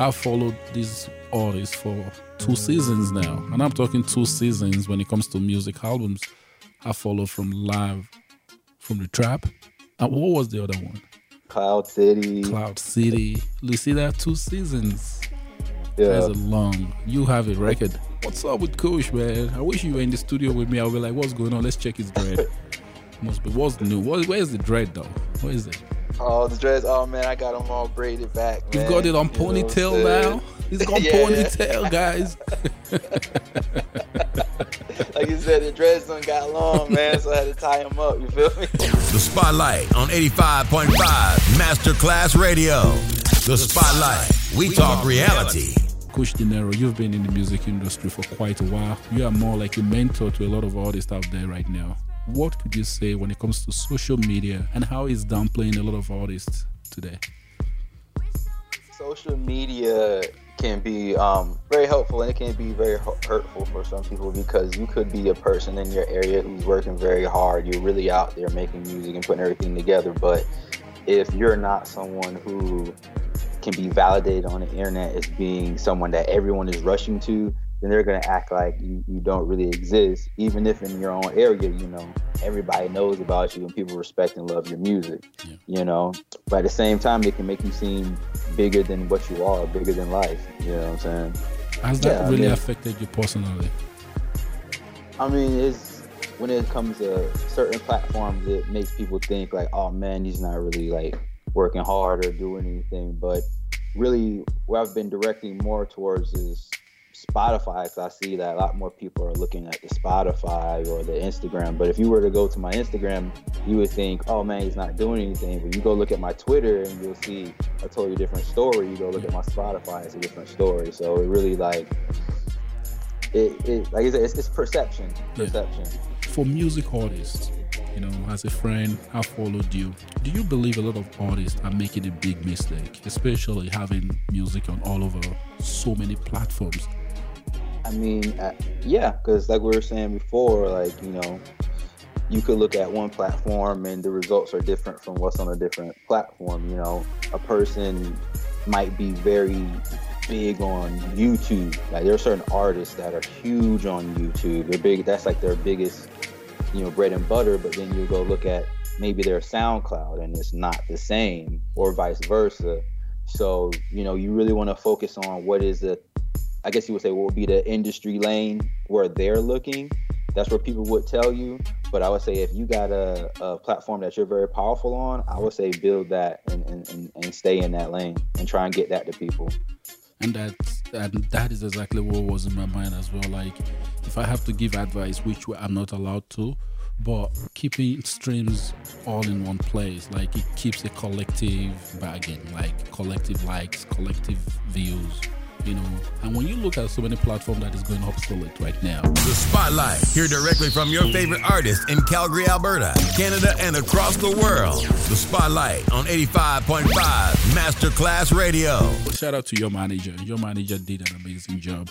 I've followed these artists for two seasons now, and I'm talking two seasons when it comes to music albums. I followed from live, from the trap. And what was the other one? Cloud City. Cloud City. You see that two seasons. Yeah. That's a long. You have a record. What's up with Coach, man? I wish you were in the studio with me. I'll be like, what's going on? Let's check his dread. Must be what's new. What, where's the dread though? Where is it? Oh, the dreads. Oh man, I got them all braided back. You've got it on You know ponytail now. He's got Yeah. ponytail, guys. Like you said, the dreads done got long, man, so I had to tie them up. You feel me? The Spotlight on 85.5 Masterclass Radio. The Spotlight. We talk reality. Coach Dinero, you've been in the music industry for quite a while. You are more like a mentor to a lot of artists out there right now. What could you say when it comes to social media and how it's downplaying a lot of artists today? Social media can be um, very helpful and it can be very hurtful for some people because you could be a person in your area who's working very hard. You're really out there making music and putting everything together. But if you're not someone who can be validated on the internet as being someone that everyone is rushing to, then they're going to act like you, you don't really exist, even if in your own area, you know, everybody knows about you and people respect and love your music, Yeah. you know. But at the same time, they can make you seem bigger than what you are, bigger than life, you know what I'm saying? Has that Yeah, I really mean- affected you personally? I mean, it's when it comes to certain platforms, it makes people think like, oh man, he's not really like working hard or doing anything. But really, where I've been directing more towards is Spotify, because I see that a lot more people are looking at the Spotify or the Instagram. But if you were to go to my Instagram, you would think, oh man, he's not doing anything. But you go look at my Twitter and you'll see a totally different story. You go look at my Spotify, it's a different story. So it really like. It, it like I said, it's, it's perception, Yeah. perception. For music artists, you know, as a friend, I followed you. Do you believe a lot of artists are making a big mistake, especially having music on all over so many platforms? I mean, uh, yeah, because like we were saying before, like you know, you could look at one platform and the results are different from what's on a different platform. You know, a person might be very big on YouTube. Like there are certain artists that are huge on YouTube. They're big. That's like their biggest, you know, bread and butter. But then you go look at maybe their SoundCloud and it's not the same, or vice versa. So you know, you really want to focus on what is the I guess you would say what would be the industry lane where they're looking. That's where people would tell you. But I would say if you got a, a platform that you're very powerful on, I would say build that and, and, and, stay in that lane and try and get that to people. and that and that is exactly what was in my mind as well like if i have to give advice which i'm not allowed to but keeping streams all in one place like it keeps a collective bagging like collective likes collective views you know and when you look at so many platforms that is going obsolete right now The Spotlight. Hear directly from your favorite artist in Calgary, Alberta, Canada, and across the world. The Spotlight on 85.5 Masterclass Radio. shout out to your manager your manager did an amazing job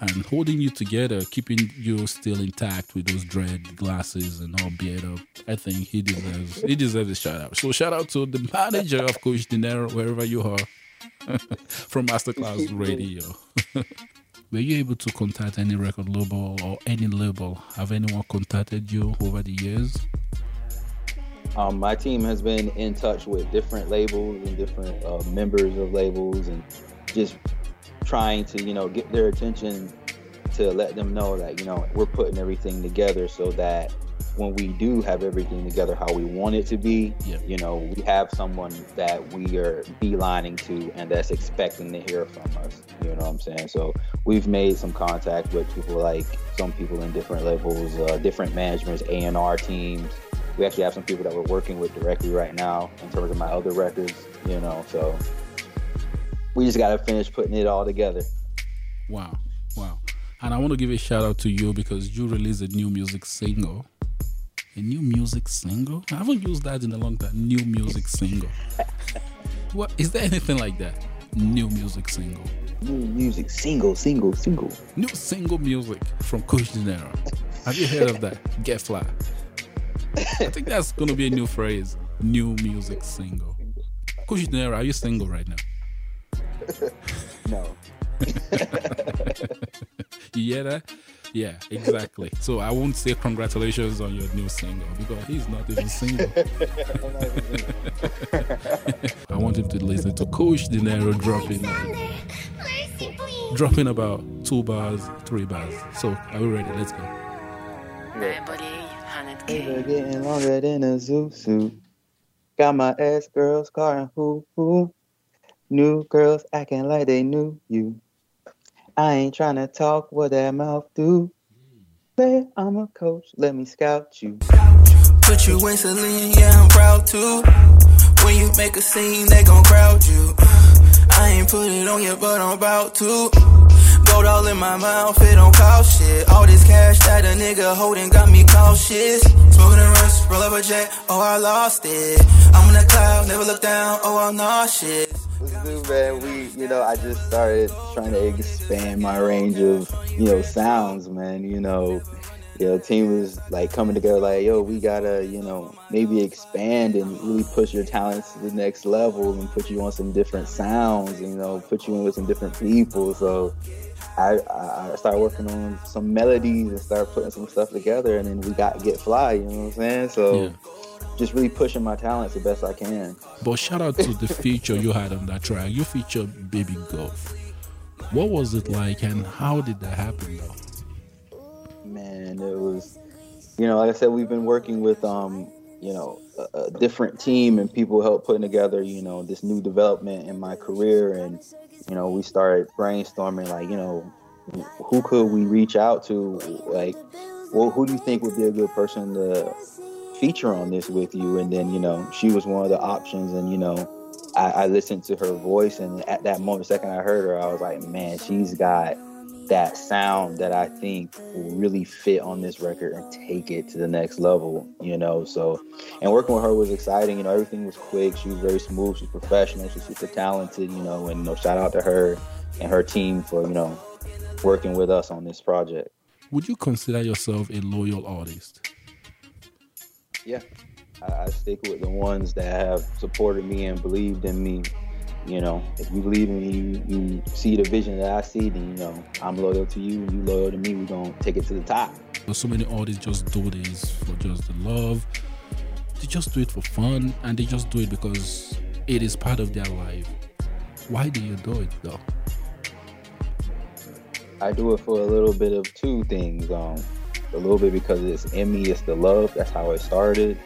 and holding you together keeping you still intact with those dread glasses and all beard up i think he deserves he deserves a shout out so shout out to the manager of coach dinero wherever you are from masterclass radio. Were you able to contact any record label or any label? Have anyone contacted you over the years? Um, my team has been in touch with different labels and different uh, members of labels and just trying to, you know, get their attention to let them know that, you know, we're putting everything together so that when we do have everything together how we want it to be, Yeah. you know, we have someone that we are beelining to and that's expecting to hear from us. You know what I'm saying? So we've made some contact with people like some people in different levels, uh, different managements, A&R teams. We actually have some people that we're working with directly right now in terms of my other records, you know, so we just got to finish putting it all together. Wow, wow. And I want to give a shout out to you because you released a new music single. A new music single? I haven't used that in a long time. New music single. what is there anything like that? New music single. New music, single, single, single. New single music from Coach Dinero. Have you heard of that? Get fly. I think that's gonna be a new phrase. New music single. Coach Dinero, are you single right now? No. you hear that? Yeah, exactly. So I won't say congratulations on your new single because he's not even single. I want him to listen to Coach Dinero dropping like, dropping about two bars, three bars. So are we ready? Let's go. Ever getting longer than a zoo suit. Got my ex girls calling who who. New girls acting like they knew you. I ain't trying to talk what that mouth do. Say I'm a coach, let me scout you. Put you in Celine, yeah, I'm proud too. When you make a scene, they gon' crowd you. I ain't put it on you, but I'm about to. Gold all in my mouth, it don't cost shit. All this cash that a nigga holding got me cautious. Smoking a rush, roll up a jet, oh I lost it. I'm in the cloud, never look down, oh I'm nauseous. New, man? We, you know, I just started trying to expand my range of, you know, sounds, man. You know, you know, team was like coming together, like, yo, we gotta, you know, maybe expand and really push your talents to the next level and put you on some different sounds, you know, put you in with some different people. So I, I started working on some melodies and started putting some stuff together, and then we got Get Fly, you know what I'm saying? So. Yeah just really pushing my talents the best I can. But shout out to the feature you had on that track. You featured Baby Golf. What was it like, and how did that happen, though? Man, it was, you know, like I said, we've been working with, um, you know, a, a different team and people help putting together, you know, this new development in my career, and you know, we started brainstorming, like, you know, who could we reach out to, like, well, who do you think would be a good person to feature on this with you. And then, you know, she was one of the options. And, you know, I, I listened to her voice. And at that moment, second I heard her, I was like, man, she's got that sound that I think will really fit on this record and take it to the next level, you know. So, and working with her was exciting. You know, everything was quick. She was very smooth. She's professional. She's super talented, you know. And you know, shout out to her and her team for you know working with us on this project. Would you consider yourself a loyal artist? Yeah, I, I, stick with the ones that have supported me and believed in me. You know, if you believe in me, you, you see the vision that I see, then you know I'm loyal to you, and you loyal to me. We're gonna take it to the top. But so many artists just do this for just the love. They just do it for fun, and they just do it because it is part of their life. Why do you do it though? I do it for a little bit of two things. Um, a little bit because it's in me, it's the love. That's how it started.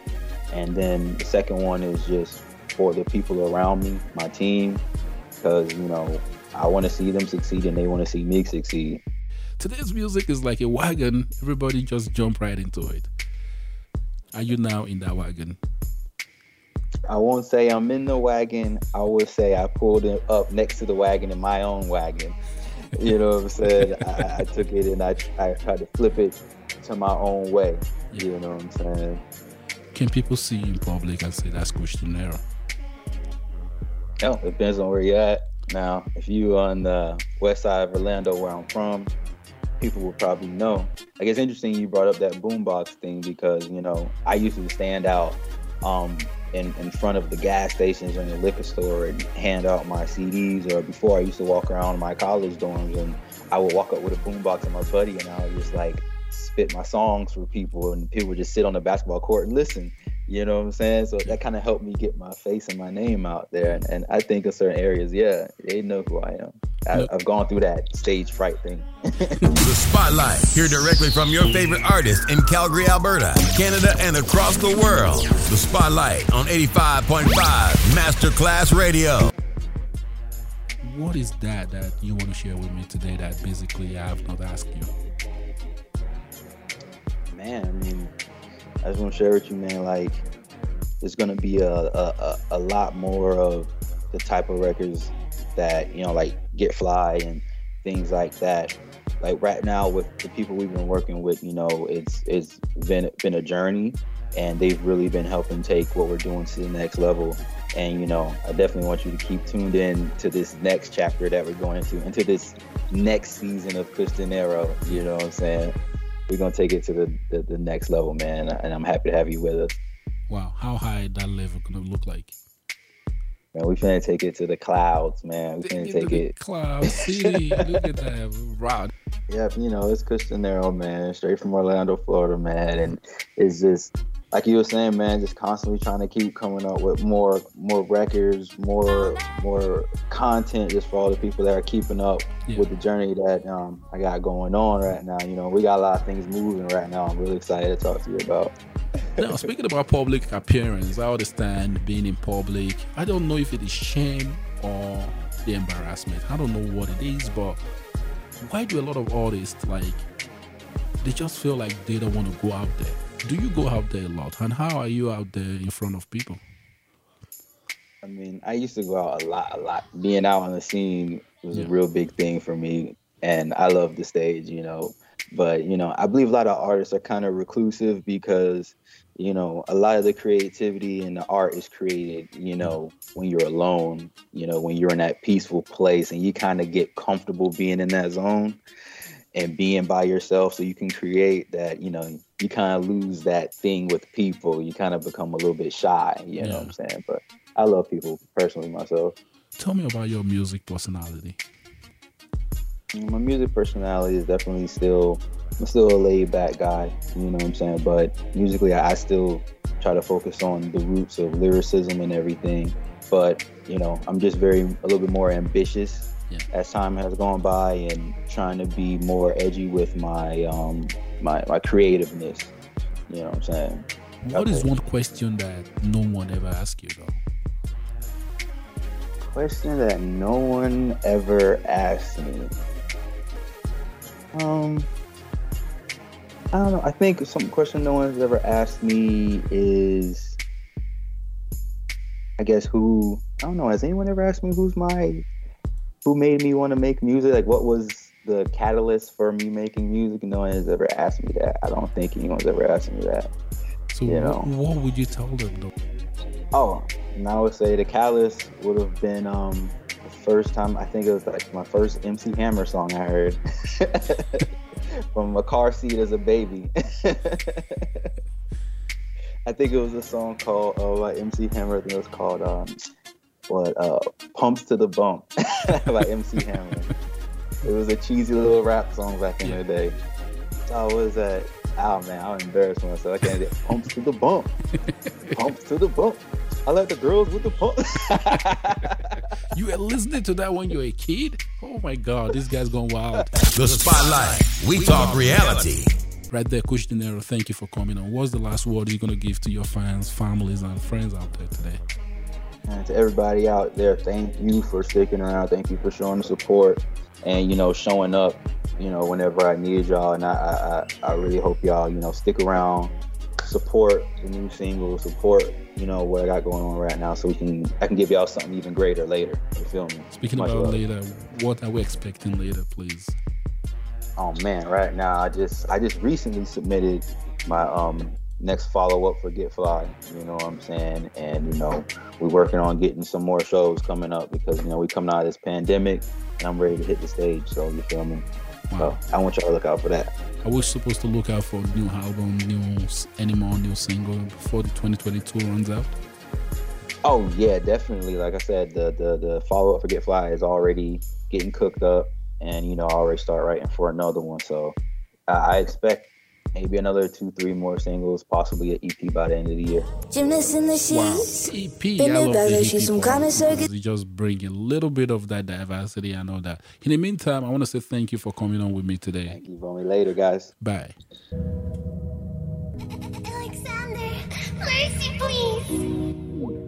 And then the second one is just for the people around me, my team, because, you know, I want to see them succeed and they want to see me succeed. Today's music is like a wagon. Everybody just jump right into it. Are you now in that wagon? I won't say I'm in the wagon. I would say I pulled it up next to the wagon in my own wagon. You know what I'm saying? I, I, took it and I, I tried to flip it to my own way. You know what I'm saying? Can people see you in public and say that's Dinero? No, it depends on where you're at. Now, if you on the west side of Orlando, where I'm from, people will probably know. Like it's interesting you brought up that boombox thing because you know I used to stand out um, in, in front of the gas stations or in the liquor store and hand out my CDs. Or before I used to walk around my college dorms and I would walk up with a boombox and my buddy and I was just like spit my songs for people and people would just sit on the basketball court and listen. You know what I'm saying? So that kind of helped me get my face and my name out there. And, and I think in certain areas, yeah, they know who I am. I, have gone through that stage fright thing. the Spotlight. Hear directly from your favorite artist in Calgary, Alberta, Canada, and across the world. The Spotlight on 85.5 Masterclass Radio. What is that that you want to share with me today that basically I have not asked you? Man, I mean, I just want to share with you, man, like, there's to be a, a, a lot more of the type of records that, you know, like Get Fly and things like that. Like right now with the people we've been working with, you know, it's it's been been a journey and they've really been helping take what we're doing to the next level. And you know, I definitely want you to keep tuned in to this next chapter that we're going into, into this next season of Coach Dinero. You know what I'm saying? We're gonna take it to the, the, the next level, man. And I'm happy to have you with us. Wow, how high that level gonna look like? Man, we finna take it to the clouds, man. We finna take it. Cloud City. Look at that. Rod. Yep, you know, it's Coach Dinero, man, straight from Orlando, Florida, man. And it's just like you were saying, man, just constantly trying to keep coming up with more more records, more more content just for all the people that are keeping up Yeah. with the journey that um, I got going on right now. You know, we got a lot of things moving right now. I'm really excited to talk to you about. Now, speaking about public appearance, I understand being in public. I don't know if it is shame or the embarrassment. I don't know what it is, but why do a lot of artists like they just feel like they don't want to go out there? Do you go out there a lot? And how are you out there in front of people? I mean, I used to go out a lot, a lot. Being out on the scene was Yeah. a real big thing for me, and I love the stage, you know. But you know, I believe a lot of artists are kind of reclusive because, you know, a lot of the creativity and the art is created, you mm. know, when you're alone, you know, when you're in that peaceful place, and you kind of get comfortable being in that zone and being by yourself, so you can create that. You know, you kind of lose that thing with people. You kind of become a little bit shy. You know what I'm saying? But I love people personally myself. Tell me about your music personality. My music personality is definitely still I'm still a laid back guy, you know what I'm saying? But musically I I still try to focus on the roots of lyricism and everything. But, you know, I'm just very a little bit more ambitious Yeah. as time has gone by and trying to be more edgy with my um my, my creativeness. You know what I'm saying? What is one question that no one ever asks you though? Question that no one ever asked me. Um, I don't know. I think some question no one's ever asked me is, I guess who I don't know. Has anyone ever asked me who's my, who made me want to make music? Like, what was the catalyst for me making music? No one has ever asked me that. I don't think anyone's ever asked me that. So You know. what would you tell them though? Oh, and I would say the catalyst would have been um the first time I think it was like my first MC Hammer song I heard from a car seat as a baby. I think it was a song called uh, by MC Hammer. I think it was called um what uh Pumps to the Bump by MC Hammer. It was a cheesy little rap song back in the day. Oh, what was that? Oh man, I'm embarrassed myself. I can't get pumps to the bump. pumps to the bump. I like the girls with the pump. You were listening to that when you were a kid? Oh my god, this guy's gone wild. The Spotlight. We talk reality. Right there, Coach Dinero, thank you for coming on. What's the last word you're gonna give to your fans, families, and friends out there today? And to everybody out there, thank you for sticking around. Thank you for showing the support and you know showing up. You know whenever I need y'all, and I I, I really hope y'all you know stick around, support the new single, support you know what I got going on right now, so we can I can give y'all something even greater later. You feel me? Speaking Much about love. later, what are we expecting later, please? Oh man, right now I just I just recently submitted my um next follow up for Get Fly. You know what I'm saying? And you know, we're working on getting some more shows coming up because you know we coming out of this pandemic and I'm ready to hit the stage. So you feel me? Wow. So I want y'all to look out for that. Are we supposed to look out for new album, new s- any more new single before the 2022 runs out? Oh yeah, definitely. Like I said, the the the follow up for Get Fly is already getting cooked up, and you know I already start writing for another one. So I, I expect maybe another two, three more singles, possibly an EP by the end of the year. Gymnast in the Wow. EP, They I love the EP some part kind of circus. because it just bring a little bit of that diversity. I know that. In the meantime, I want to say thank you for coming on with me today. Thank you for me later, guys. Bye. Alexander, mercy, please.